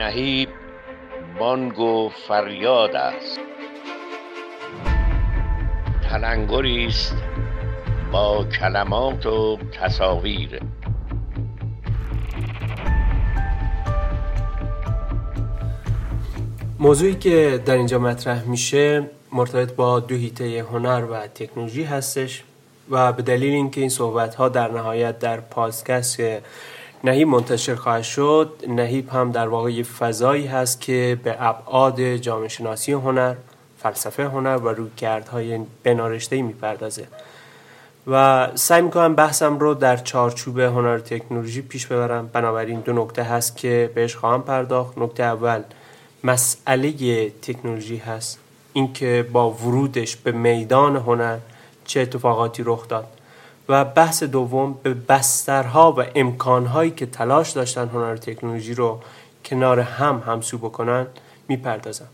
نهیب بانگ و فریاد است. تلنگری است با کلمات و تصاویر. موضوعی که در اینجا مطرح میشه مرتبط با دو هیته هنر و تکنولوژی هستش و به دلیل اینکه این صحبت ها در نهایت در پادکست نهیب منتشر خواهد شد. نهیب هم در واقع یه فضایی هست که به ابعاد جامعه شناسی هنر فلسفه هنر و رویکردهای بنارشته می‌پردازه. و سعی می‌کنم بحثم رو در چارچوب هنر تکنولوژی پیش ببرم. بنابراین دو نکته هست که بهش خواهم پرداخت. نکته اول مسئله تکنولوژی هست. اینکه با ورودش به میدان هنر چه اتفاقاتی رخ داد. و بحث دوم به بسترها و امکانهایی که تلاش داشتن هنر تکنولوژی رو کنار هم همسو بکنن می‌پردازم.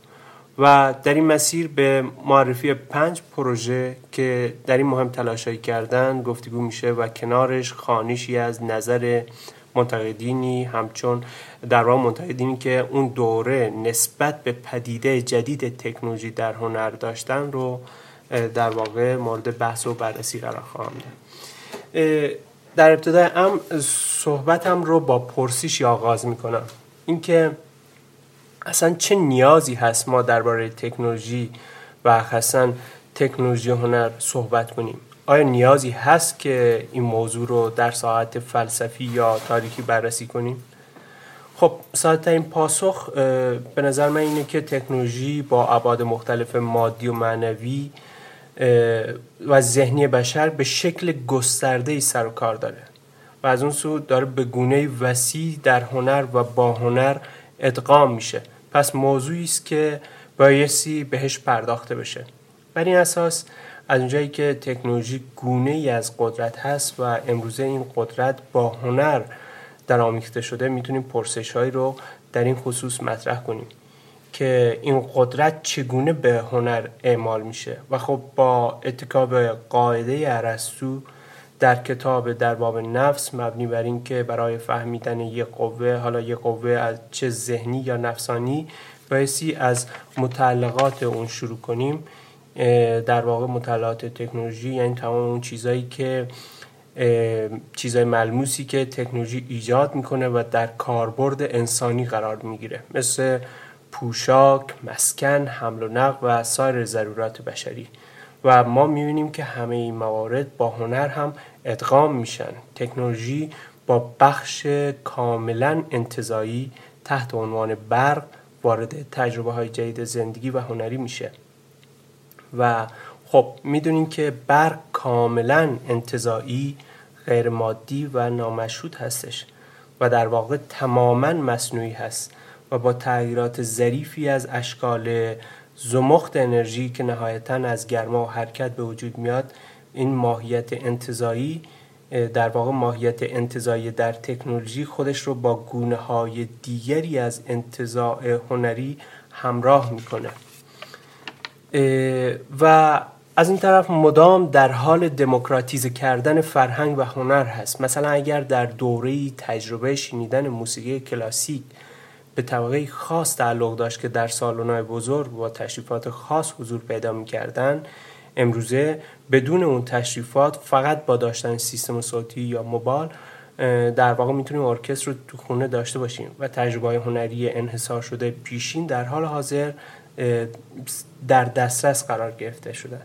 و در این مسیر به معرفی پنج پروژه که در این مهم تلاشایی کردن گفتگو میشه و کنارش خانشی از نظر منتقدینی همچون در واقع منتقدینی که اون دوره نسبت به پدیده جدید تکنولوژی در هنر داشتن رو در واقع مورد بحث و بررسی قرار خواهم داد. در ابتدای هم صحبتم رو با پرسیشی آغاز می‌کنم. اینکه اصلا چه نیازی هست ما درباره تکنولوژی و اصلا تکنولوژی هنر صحبت کنیم؟ آیا نیازی هست که این موضوع رو در ساعت فلسفی یا تاریخی بررسی کنیم؟ خب ساعت این پاسخ به نظر من اینه که تکنولوژی با ابعاد مختلف مادی و معنوی و ذهنی بشر به شکل گسترده ای سر و کار داره. و از اون سو داره به گونه وسیع در هنر و با هنر ادغام میشه. پس موضوعی است که بایستی بهش پرداخته بشه. بر این اساس از اونجایی که تکنولوژی گونه ای از قدرت هست و امروزه این قدرت با هنر در آمیخته شده می‌تونیم پرسش هایی رو در این خصوص مطرح کنیم. که این قدرت چگونه به هنر اعمال میشه. و خب با اتکاب قاعده ارسطو در کتاب در باب نفس مبنی بر اینکه برای فهمیدن یک قوه حالا یک قوه از چه ذهنی یا نفسانی بایستی از متعلقات اون شروع کنیم. در واقع مطالعات تکنولوژی یعنی تمام اون چیزایی که چیزای ملموسی که تکنولوژی ایجاد می‌کنه و در کاربرد انسانی قرار می‌گیره. مثل پوشاک، مسکن، حمل و نقل و سایر ضرورات بشری. و ما می‌بینیم که همه این موارد با هنر هم ادغام میشن. تکنولوژی با بخش کاملا انتظایی تحت عنوان برق وارد تجربه های جدید زندگی و هنری میشه. و خب می‌دونیم که برق کاملا انتظایی غیر مادی و نامشهود هستش و در واقع تماما مصنوعی هست. و با تغییرات ظریفی از اشکال زمخت انرژی که نهایتا از گرما و حرکت به وجود میاد این ماهیت انتظایی در واقع ماهیت انتظایی در تکنولوژی خودش رو با گونه های دیگری از انتظاع هنری همراه می‌کنه. و از این طرف مدام در حال دموکراتیزه کردن فرهنگ و هنر هست. مثلا اگر در دوره تجربه شنیدن موسیقی کلاسیک به طبقه خاص تعلق داشت که در سالن‌های بزرگ با تشریفات خاص حضور پیدا می‌کردن امروزه بدون اون تشریفات فقط با داشتن سیستم صوتی یا موبایل در واقع می‌تونیم ارکستر رو تو خونه داشته باشیم و تجربه هنری انحصار شده پیشین در حال حاضر در دسترس قرار گرفته شده.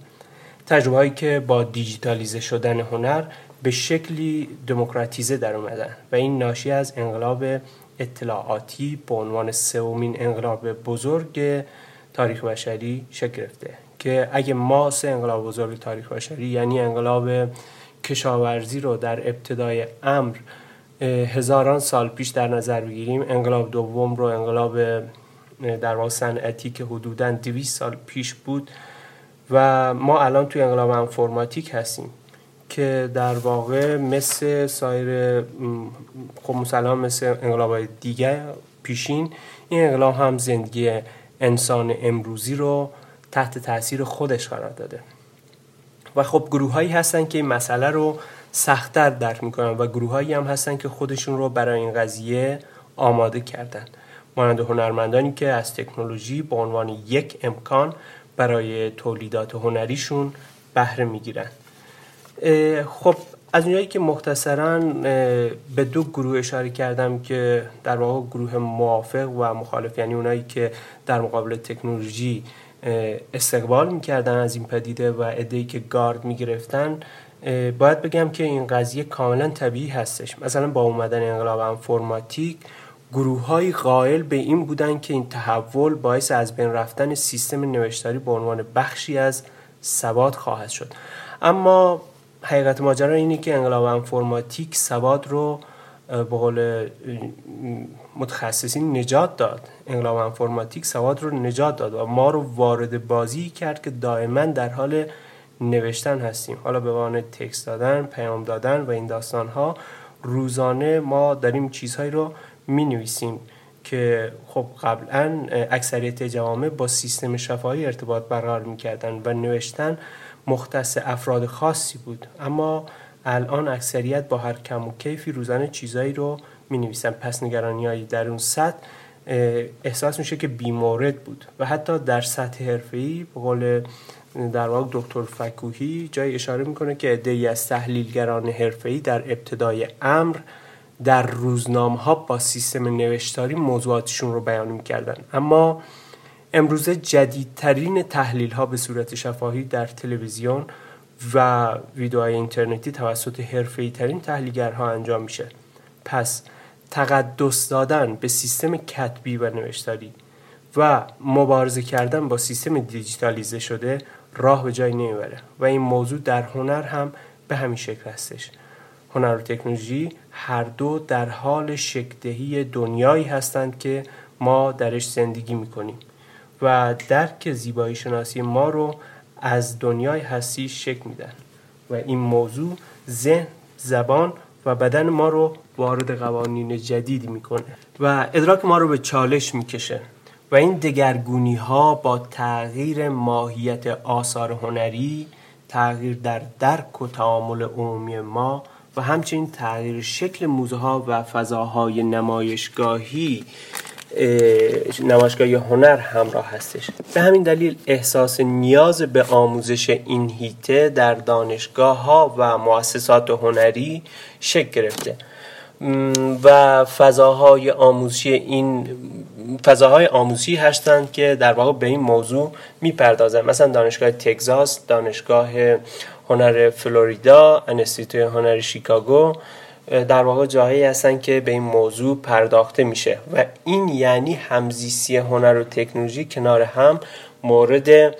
تجربه هایی که با دیجیتالیزه شدن هنر به شکلی دموکراتیزه در اومدن و این ناشی از انقلاب اطلاعاتی به عنوان سومین انقلاب بزرگ تاریخ بشری شکل گرفته که اگه ما سه انقلاب بزرگ تاریخ بشری یعنی انقلاب کشاورزی رو در ابتدای امر هزاران سال پیش در نظر بگیریم انقلاب دوم رو انقلاب در واقع صنعتی که حدودا 200 سال پیش بود و ما الان توی انقلاب انفرماتیک هستیم. که در واقع مثل سایر خب مثلا مثل انقلاب دیگه پیشین این انقلاب هم زندگی انسان امروزی رو تحت تاثیر خودش قرار داده. و خب گروه هایی هستن که این مسئله رو سختتر درک می‌کنن و گروه هایی هم هستن که خودشون رو برای این قضیه آماده کردن. مانند هنرمندانی که از تکنولوژی به عنوان یک امکان برای تولیدات هنریشون بهره می‌گیرن. خب از اونجایی که مختصرا به دو گروه اشاره کردم که در واقع گروه موافق و مخالف یعنی اونایی که در مقابل تکنولوژی استقبال می‌کردن از این پدیده و ادهی که گارد می‌گرفتن باید بگم که این قضیه کاملا طبیعی هستش. مثلا با اومدن انقلاب انفرماتیک گروه های قائل به این بودن که این تحول باعث از بین رفتن سیستم نوشتاری به عنوان بخشی از سواد خواهد شد. اما حقیقت ماجرا اینه که انقلاب انفرماتیک سواد رو به قول متخصصین نجات داد. انقلاب انفرماتیک سواد رو نجات داد و ما رو وارد بازی کرد که دائما در حال نوشتن هستیم. حالا به عنوان تکست دادن پیام دادن و این داستان ها روزانه ما داریم چیزهایی رو می نویسیم که خب قبلا اکثریت جوامع با سیستم شفاهی ارتباط برقرار می‌کردن و نوشتن مختص افراد خاصی بود. اما الان اکثریت با هر کم و کیفی روزانه چیزایی رو می نویسن پس نگرانی هایی در اون سطح احساس میشه که بیمورد بود. و حتی در سطح حرفه‌ای به قول در واقع دکتر فکوهی جای اشاره می‌کنه که عده‌ای از تحلیلگران حرفه‌ای در ابتدای امر در روزنامه ها با سیستم نوشتاری موضوعاتشون رو بیان می‌کردن. اما امروزه جدیدترین تحلیل ها به صورت شفاهی در تلویزیون و ویدیوهای اینترنتی توسط حرفه‌ای ترین تحلیلگرها انجام میشه. پس تقدس دادن به سیستم کتبی و نوشتاری و مبارزه کردن با سیستم دیجیتالیزه شده راه به جای نمی‌بره و این موضوع در هنر هم به همین شکل هستش. هنر و تکنولوژی هر دو در حال شکدهی دنیایی هستند که ما درش زندگی می‌کنیم. و درک زیبایی شناسی ما رو از دنیای هستی شکل میدن. و این موضوع ذهن زبان و بدن ما رو وارد قوانین جدیدی می‌کنه و ادراک ما رو به چالش می‌کشه. و این دگرگونی ها با تغییر ماهیت آثار هنری تغییر در درک و تعامل عمومی ما و همچنین تغییر شکل موزه ها و فضاهای نمایشگاهی نمایشگاهی هنر همراه هستش. به همین دلیل احساس نیاز به آموزش این هیته در دانشگاه ها و مؤسسات هنری شکل گرفته. و فضاهای آموزشی این فضاهای آموزشی هستند که در واقع به این موضوع می‌پردازن مثلا دانشگاه تگزاس دانشگاه هنر فلوریدا انستیتوی هنر شیکاگو در واقع جاهایی هستن که به این موضوع پرداخته میشه و این یعنی همزیستی هنر و تکنولوژی کنار هم مورد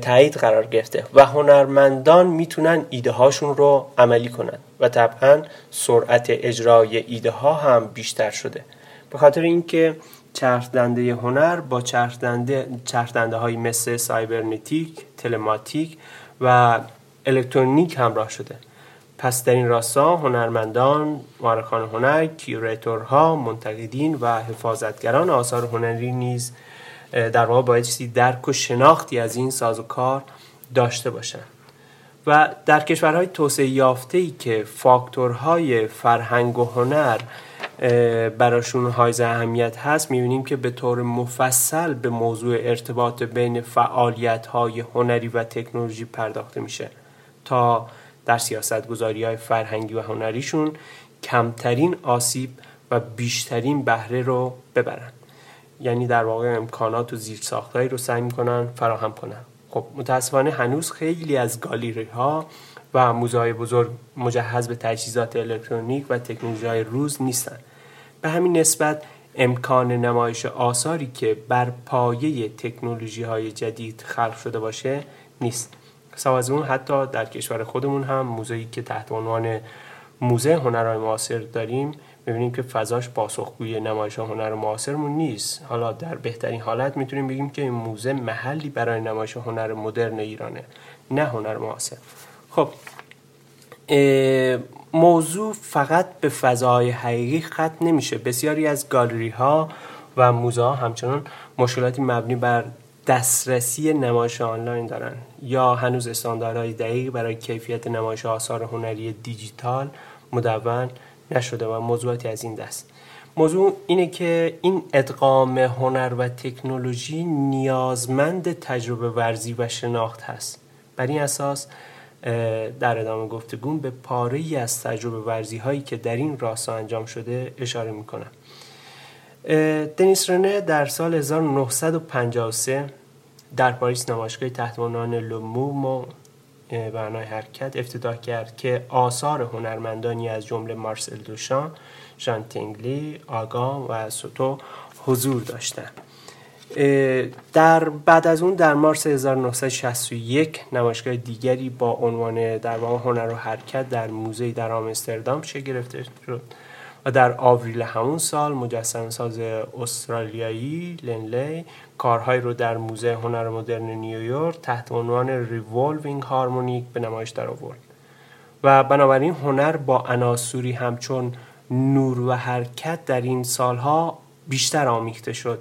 تایید قرار گرفته و هنرمندان می‌تونن ایده هاشون رو عملی کنن و طبعا سرعت اجرای ایده ها هم بیشتر شده. به خاطر اینکه چرخدنده هنر با چرخدنده چرخدنده های مثل سایبرنتیک، تلماتیک و الکترونیک همراه شده. پس در این راستا هنرمندان، مورخان هنر، curator ها، منتقدین و حفاظتگران آثار هنری نیز در واقع باید چیزی درک و شناختی از این ساز و کار داشته باشند. و در کشورهای توسعه یافته ای که فاکتورهای فرهنگ و هنر براشون های اهمیت هست می‌بینیم که به طور مفصل به موضوع ارتباط بین فعالیت های هنری و تکنولوژی پرداخته میشه. تا در سیاست گذاری های فرهنگی و هنریشون کمترین آسیب و بیشترین بهره رو ببرن. یعنی در واقع امکانات و زیرساختهایی رو سعی می‌کنن فراهم کنن. خب متاسفانه هنوز خیلی از گالیری ها و موزه بزرگ مجهز به تجهیزات الکترونیک و تکنولوژی های روز نیستن. به همین نسبت امکان نمایش آثاری که بر پایه تکنولوژی های جدید خلق شده باشه نیست. از اون حتی در کشور خودمون هم موزه‌ای که تحت عنوان موزه هنرهای معاصر داریم ببینیم که فضاش پاسخگوی نمایش هنر معاصرمون نیست. حالا در بهترین حالت می‌تونیم بگیم که این موزه محلی برای نمایش هنر مدرن ایرانه نه هنر معاصر. خب موضوع فقط به فضای حقیقی ختم نمیشه. بسیاری از گالری ها و موزه ها همچنان مشکلاتی مبنی بر دسترسی نمایش آنلاین دارن یا هنوز استانداردهای دقیق برای کیفیت نمایش آثار هنری دیجیتال مدون نشده و موضوعاتی از این دست. موضوع اینه که این ادغام هنر و تکنولوژی نیازمند تجربه ورزی و شناخت هست. بر این اساس در ادامه گفتگو به پاره ای از تجربه ورزی هایی که در این راستا انجام شده اشاره می‌کنم. دنیس رنه در سال 1953 در پاریس نمایشگاه تحت عنوان لومومو معنای حرکت افتتاح کرد که آثار هنرمندانی از جمله مارسل دوشان، ژان تینگلی، آگام و سوتو حضور داشتند. در بعد از اون در مارس 1961 نمایشگاه دیگری با عنوان در هنر و حرکت در موزه در آمستردام شکل گرفته شد و در آوریل همون سال مجسمه ساز استرالیایی لن لای کارهایی رو در موزه هنر مدرن نیویورک تحت عنوان Revolving Harmonic به نمایش در آورد. و بنابراین هنر با عناصری همچون نور و حرکت در این سالها بیشتر آمیخته شد.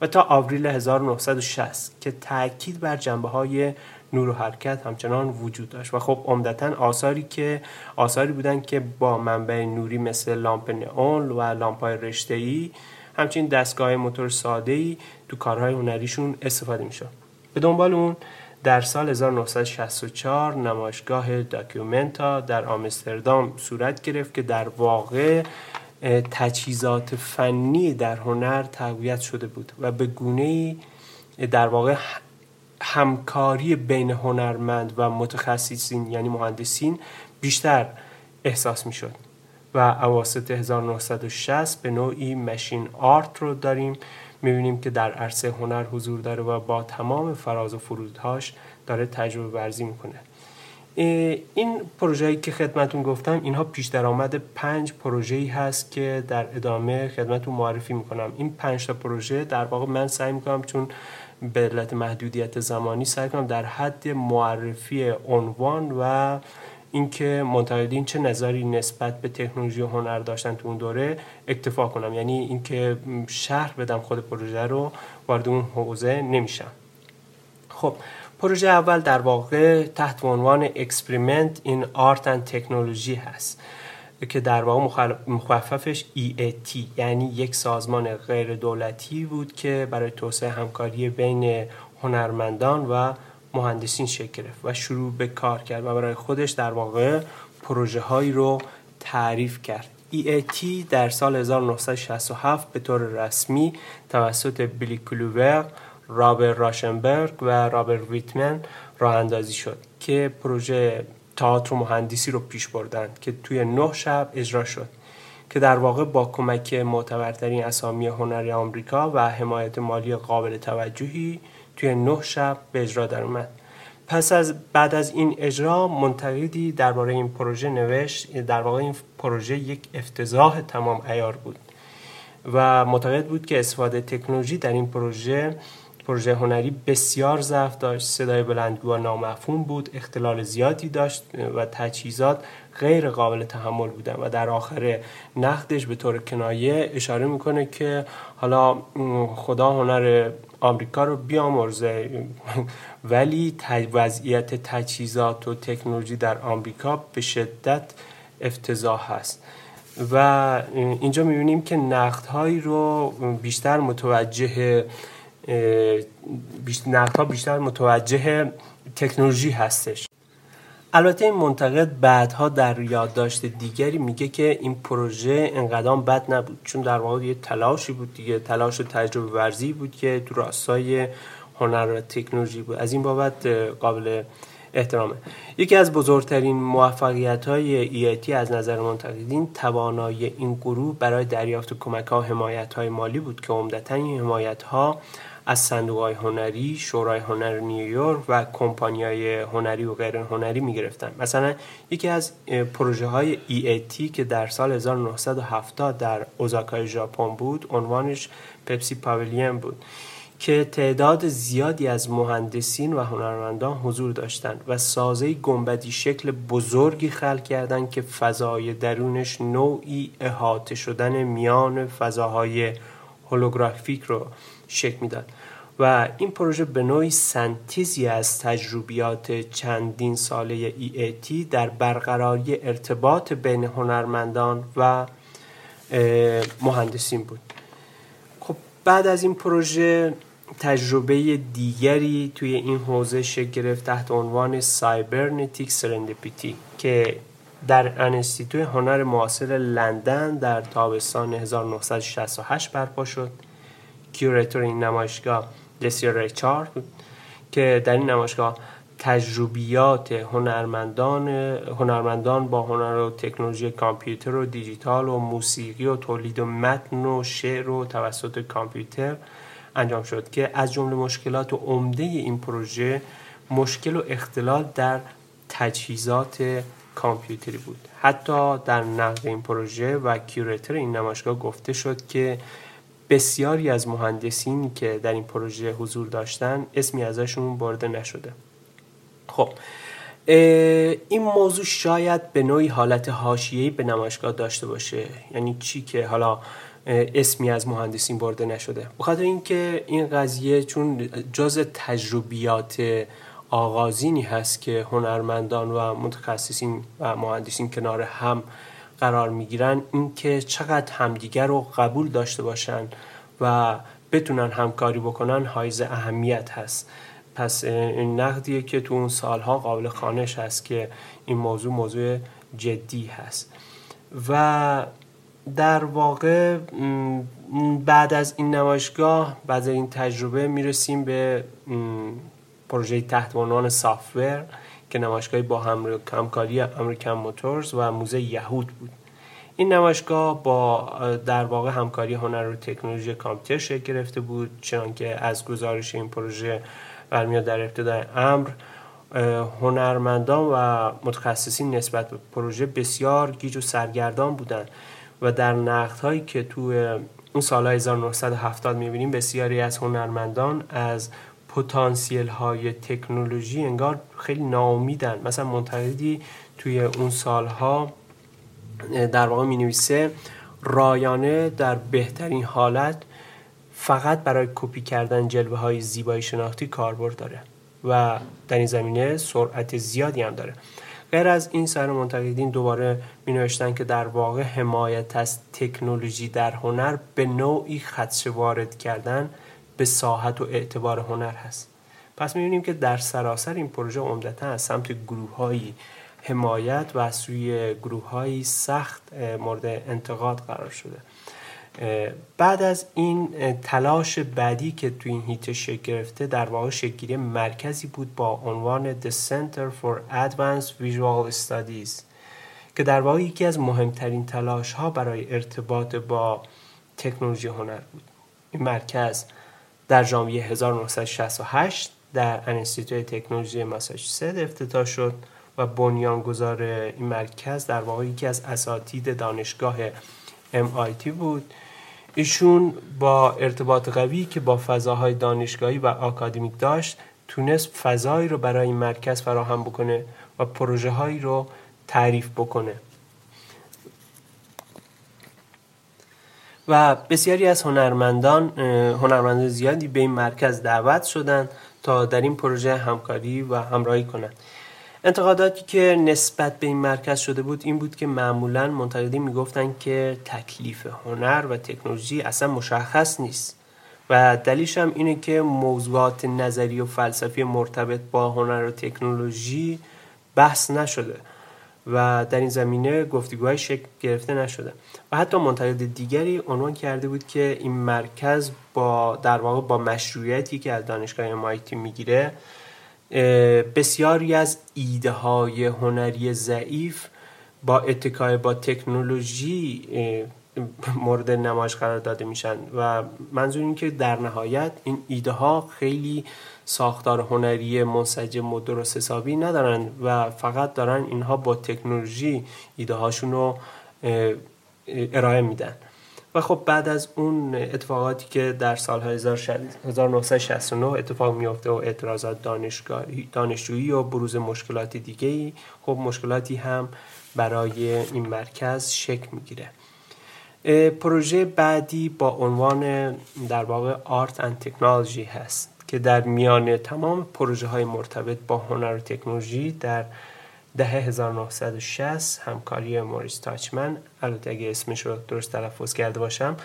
و تا آوریل 1960 که تاکید بر جنبه های نور و حرکت همچنان وجود داشت. و خب عمدتا آثاری که آثاری بودن که با منبع نوری مثل لامپ نئون و لامپای رشته ای همچنین دستگاه موتور ساده ای تو کارهای هنریشون استفاده می‌شد. به دنبال اون در سال 1964 نمایشگاه داکیومنتا در آمستردام صورت گرفت که در واقع تجهیزات فنی در هنر تقویت شده بود و به گونه در واقع همکاری بین هنرمند و متخصصین یعنی مهندسین بیشتر احساس می شد و اواسط 1960 به نوعی مشین آرت رو داریم. می‌بینیم که در عرصه هنر حضور داره و با تمام فراز و فرودهاش داره تجربه ورزی می‌کنه. این پروژه‌ای که خدمتون گفتم اینها پیش درآمد پنج پروژه‌ای هست که در ادامه خدمتون معرفی می‌کنم. این پنج تا پروژه در واقع من سعی می‌کنم چون به علت محدودیت زمانی سعی کنم در حد معرفی عنوان و اینکه منتقدین چه نظری نسبت به تکنولوژی و هنر داشتن تو اون دوره اکتفا کنم. یعنی اینکه شهر بدم خود پروژه رو وارد اون حوزه نمیشم. خب پروژه اول در واقع تحت عنوان Experiment in Art and Technology هست. که در واقع مخففش EAT یعنی یک سازمان غیر دولتی بود که برای توسعه همکاری بین هنرمندان و مهندسین شکل گرفت و شروع به کار کرد و برای خودش در واقع پروژه هایی رو تعریف کرد. EAT در سال 1967 به طور رسمی توسط بیلی کلوور رابر راشنبرگ و رابر ویتمن راه اندازی شد که پروژه تئاتر مهندسی رو پیش بردند که توی نه شب اجرا شد که در واقع با کمک معتبرترین اسامی هنری آمریکا و حمایت مالی قابل توجهی توی نه شب به اجرا در اومد پس از بعد از این اجرا منتقدی درباره این پروژه نوشت در واقع این پروژه یک افتضاح تمام ایار بود و معتقد بود که استفاده تکنولوژی در این پروژه پروژه هنری بسیار ضعف داشت صدای بلندگو نامفهوم بود اختلال زیادی داشت و تجهیزات غیر قابل تحمل بودن و در آخر نقدش به طور کنایه اشاره می‌کنه که حالا خدا هنر آمریکا رو بیامرزه. ولی وضعیت تجهیزات و تکنولوژی در آمریکا به شدت افتضاح هست و اینجا می‌بینیم که نقدهایی رو بیشتر متوجه نقدها بیشتر متوجه تکنولوژی هستش. البته این منتقد بعدها در یادداشت دیگری میگه که این پروژه انقدام بد نبود چون در واقع یه تلاشی بود دیگه تلاش و تجربه ورزی بود که تو راستای هنر و تکنولوژی بود. از این بابت قابل احترامه. یکی از بزرگترین موفقیت های ایتی از نظر منتقدین توانایی این گروه برای دریافت کمک ها حمایت های مالی بود که عمدتا این حمایت ها از صندوق های هنری، شورای هنر نیویورک و کمپانی های هنری و غیر هنری می گرفتن. مثلا یکی از پروژه های EAT که در سال 1970 در اوزاکای ژاپن بود عنوانش پپسی پاویلیون بود که تعداد زیادی از مهندسین و هنرمندان حضور داشتند و سازه گنبدی شکل بزرگی خلق کردند که فضای درونش نوعی احاطه شدن میان فضاهای هولوگرافیک رو شکل می‌داد. و این پروژه به نوعی سنتیزی از تجربیات چندین ساله EAT در برقراری ارتباط بین هنرمندان و مهندسین بود. خب بعد از این پروژه تجربه دیگری توی این حوزه شکل گرفت تحت عنوان سایبرنتیک سرندپیتی که در انستیتوی هنر معاصر لندن در تابستان 1968 برپا شد. کیوراتور این نمایشگاه لسیا ریچارد که در این نمایشگاه تجربیات هنرمندان هنرمندان با هنر و تکنولوژی کامپیوتر و دیجیتال و موسیقی و تولید و متن و شعر و توسط کامپیوتر انجام شد که از جمله مشکلات و عمده این پروژه مشکل و اختلال در تجهیزات کامپیوتری بود. حتی در نقد این پروژه و کیوراتور این نمایشگاه گفته شد که بسیاری از مهندسین که در این پروژه حضور داشتن اسمی ازشون برده نشده. خب این موضوع شاید به نوعی حالت حاشیه‌ای به نمایشگاه داشته باشه. یعنی چی که حالا اسمی از مهندسین برده نشده. بخاطر اینکه این قضیه چون جز تجربیات آغازینی هست که هنرمندان و متخصصین و مهندسین کنار هم قرار می‌گیرن اینکه چقدر همدیگر رو قبول داشته باشن و بتونن همکاری بکنن حایز اهمیت هست. پس این نقدیه که تو اون سالها قابل خانش هست که این موضوع موضوع جدی هست. و در واقع بعد از این نمایشگاه بعد از این تجربه می‌رسیم به پروژه تحت عنوان سافتور که نمایشگاهی با همکاری امریکن موتورز و موزه یهود بود. این نمایشگاه با در واقع همکاری هنر و تکنولوژی کامپیوتر شکل گرفته بود چنانکه از گزارش این پروژه برمیاد در ابتدای امر. هنرمندان و متخصصین نسبت به پروژه بسیار گیج و سرگردان بودند و در نقد هایی که تو اون سال 1970 می‌بینیم بسیاری از هنرمندان از پتانسیل های تکنولوژی انگار خیلی ناامیدن. مثلا منتقدی توی اون سالها در واقع می نویسه رایانه در بهترین حالت فقط برای کپی کردن جلوه های زیبایی شناختی کاربرد داره و در این زمینه سرعت زیادی هم داره. غیر از این سر منتقدین دوباره می نوشتن که در واقع حمایت از تکنولوژی در هنر به نوعی خدشه وارد کردن به ساحت و اعتبار هنر هست. پس می‌بینیم که در سراسر این پروژه عمدتا از سمت گروه حمایت و از سوی گروه سخت مورد انتقاد قرار شده. بعد از این تلاش بعدی که تو این هیت شکل گرفته در واقع شکلگیری مرکزی بود با عنوان The Center for Advanced Visual Studies که در واقع یکی از مهمترین تلاش ها برای ارتباط با تکنولوژی هنر بود. این مرکز در ژانویه 1968 در انستیتوی تکنولوژی ماساچوست افتتاح شد و بنیانگذار این مرکز در واقع یکی از اساتید دانشگاه MIT بود. ایشون با ارتباط قوی که با فضاهای دانشگاهی و آکادمیک داشت تونست فضایی رو برای این مرکز فراهم بکنه و پروژه هایی رو تعریف بکنه. و بسیاری از هنرمندان هنرمندان زیادی به این مرکز دعوت شدند تا در این پروژه همکاری و همراهی کنند. انتقاداتی که نسبت به این مرکز شده بود این بود که معمولا منتقدین می‌گفتند که تکلیف هنر و تکنولوژی اصلا مشخص نیست و دلیلش هم اینه که موضوعات نظری و فلسفی مرتبط با هنر و تکنولوژی بحث نشده. و در این زمینه گفتگوهای شکل گرفته نشده. و حتی منتقد دیگری عنوان کرده بود که این مرکز با در واقع با مشروعیتی که از دانشگاه MIT می‌گیره بسیاری از ایده های هنری ضعیف با اتکای با تکنولوژی مورد نمایش قرار داده میشن و منظور این که در نهایت این ایده ها خیلی ساختار هنری منسجم و درست حسابی ندارن و فقط دارن اینها با تکنولوژی ایده هاشون رو ارائه میدن. و خب بعد از اون اتفاقاتی که در سال 1969 اتفاق میافته و اعتراضات دانشجویی و بروز مشکلات دیگه خب مشکلاتی هم برای این مرکز شکل می‌گیره. پروژه بعدی با عنوان در واقع آرت اند تکنولوژی هست که در میان تمام پروژه های مرتبط با هنر و تکنولوژی در دهه 1960 همکاری موریس تاچمن البته اگه اسمش رو درست تلفظ کرده باشم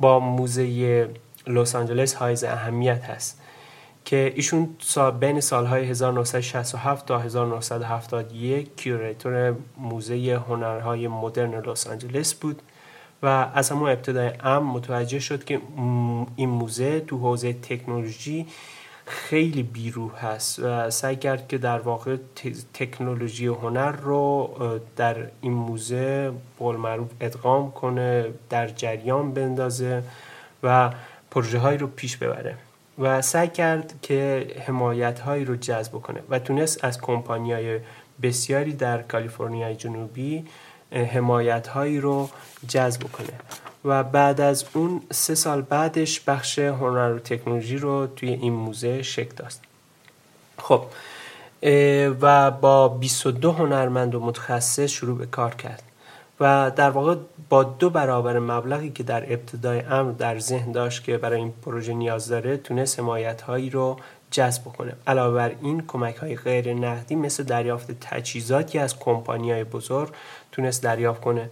با موزه لس آنجلس حائز اهمیت هست که ایشون بین سالهای 1967 تا 1971 curator موزه هنرهای مدرن لس آنجلس بود. و از همون ابتدای ام متوجه شد که این موزه تو حوزه تکنولوژی خیلی بیروح هست و سعی کرد که در واقع تکنولوژی و هنر رو در این موزه بول معروف ادغام کنه در جریان بندازه و پروژه هایی رو پیش ببره و سعی کرد که حمایت هایی رو جذب کنه و تونست از کمپانی های بسیاری در کالیفرنیا جنوبی حمایت هایی رو جذب کنه. و بعد از اون سه سال بعدش بخش هنر و تکنولوژی رو توی این موزه شکل داد. خب و با 22 هنرمند و متخصص شروع به کار کرد. و در واقع با دو برابر مبلغی که در ابتدای امر در ذهن داشت که برای این پروژه نیاز داره تونست حمایت هایی رو جذب کنه علاوه بر این کمک های غیر نقدی مثل دریافت تجهیزاتی از کمپانی های بزرگ تونست دریافت کنه.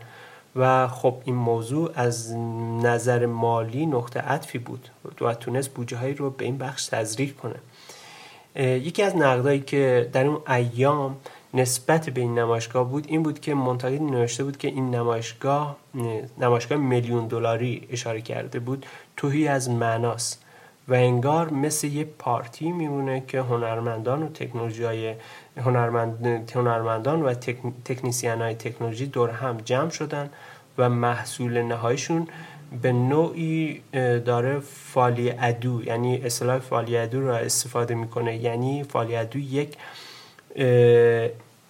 و خب این موضوع از نظر مالی نقطه عطفی بود و تونست بودجه هایی رو به این بخش تزریق کنه. یکی از نقدایی که در اون ایام نسبت به این نمایشگاه بود این بود که منتقد نوشته بود که این نمایشگاه نمایشگاه میلیون دلاری اشاره کرده بود توهی از معناست. و انگار مثل یه پارتی میمونه که هنرمندان و تکنولوژی های هنرمند، هنرمندان و تکنیسیان های تکنولوژی دور هم جمع شدن و محصول نهاییشون به نوعی داره فالی ادو یعنی اصطلاح فالی ادو را استفاده می‌کنه. یعنی فالی ادو یک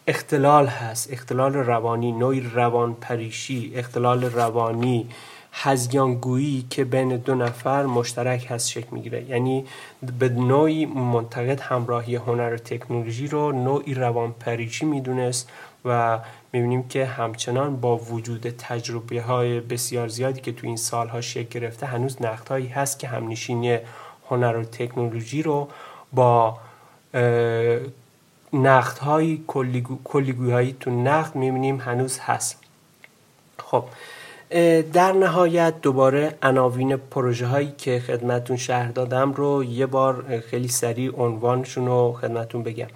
اختلال هست. اختلال روانی نوعی روان پریشی اختلال روانی. هزیانگویی که بین دو نفر مشترک هست شکل می‌گیره. یعنی به نوعی منتقد همراهی هنر و تکنولوژی رو نوعی روان پریشی می‌دونست و می‌بینیم که همچنان با وجود تجربه های بسیار زیادی که تو این سالها شکل گرفته هنوز نقدهایی هست که همنشینی هنر و تکنولوژی رو با نقد های کلی‌گویی هایی تو نقد می‌بینیم هنوز هست. خب در نهایت دوباره عناوین پروژه هایی که خدمتون شرح دادم رو یه بار خیلی سریع عنوانشون رو خدمتون بگم.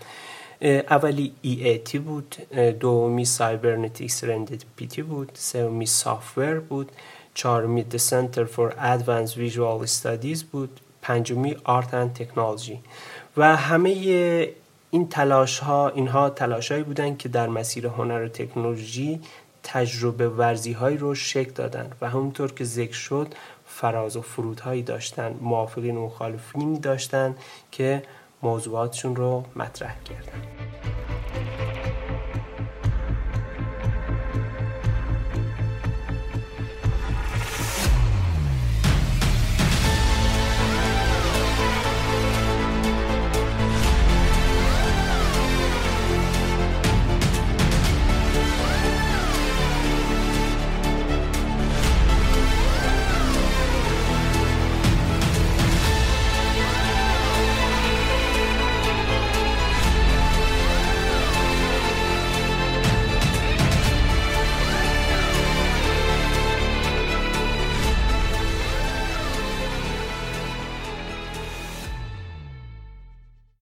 اولی EAT بود دومی Cybernetic Serendipity بود سومی Software بود چهارمی The Center for Advanced Visual Studies بود پنجمی آرت اند تکنولوژی و همه این تلاش ها اینها تلاش هایی بودن که در مسیر هنر و تکنولوژی تجربه ورزی هایی رو شکل دادن و همونطور که ذکر شد فراز و فرودهایی داشتن موافقین و مخالفینی داشتن که موضوعاتشون رو مطرح کردن.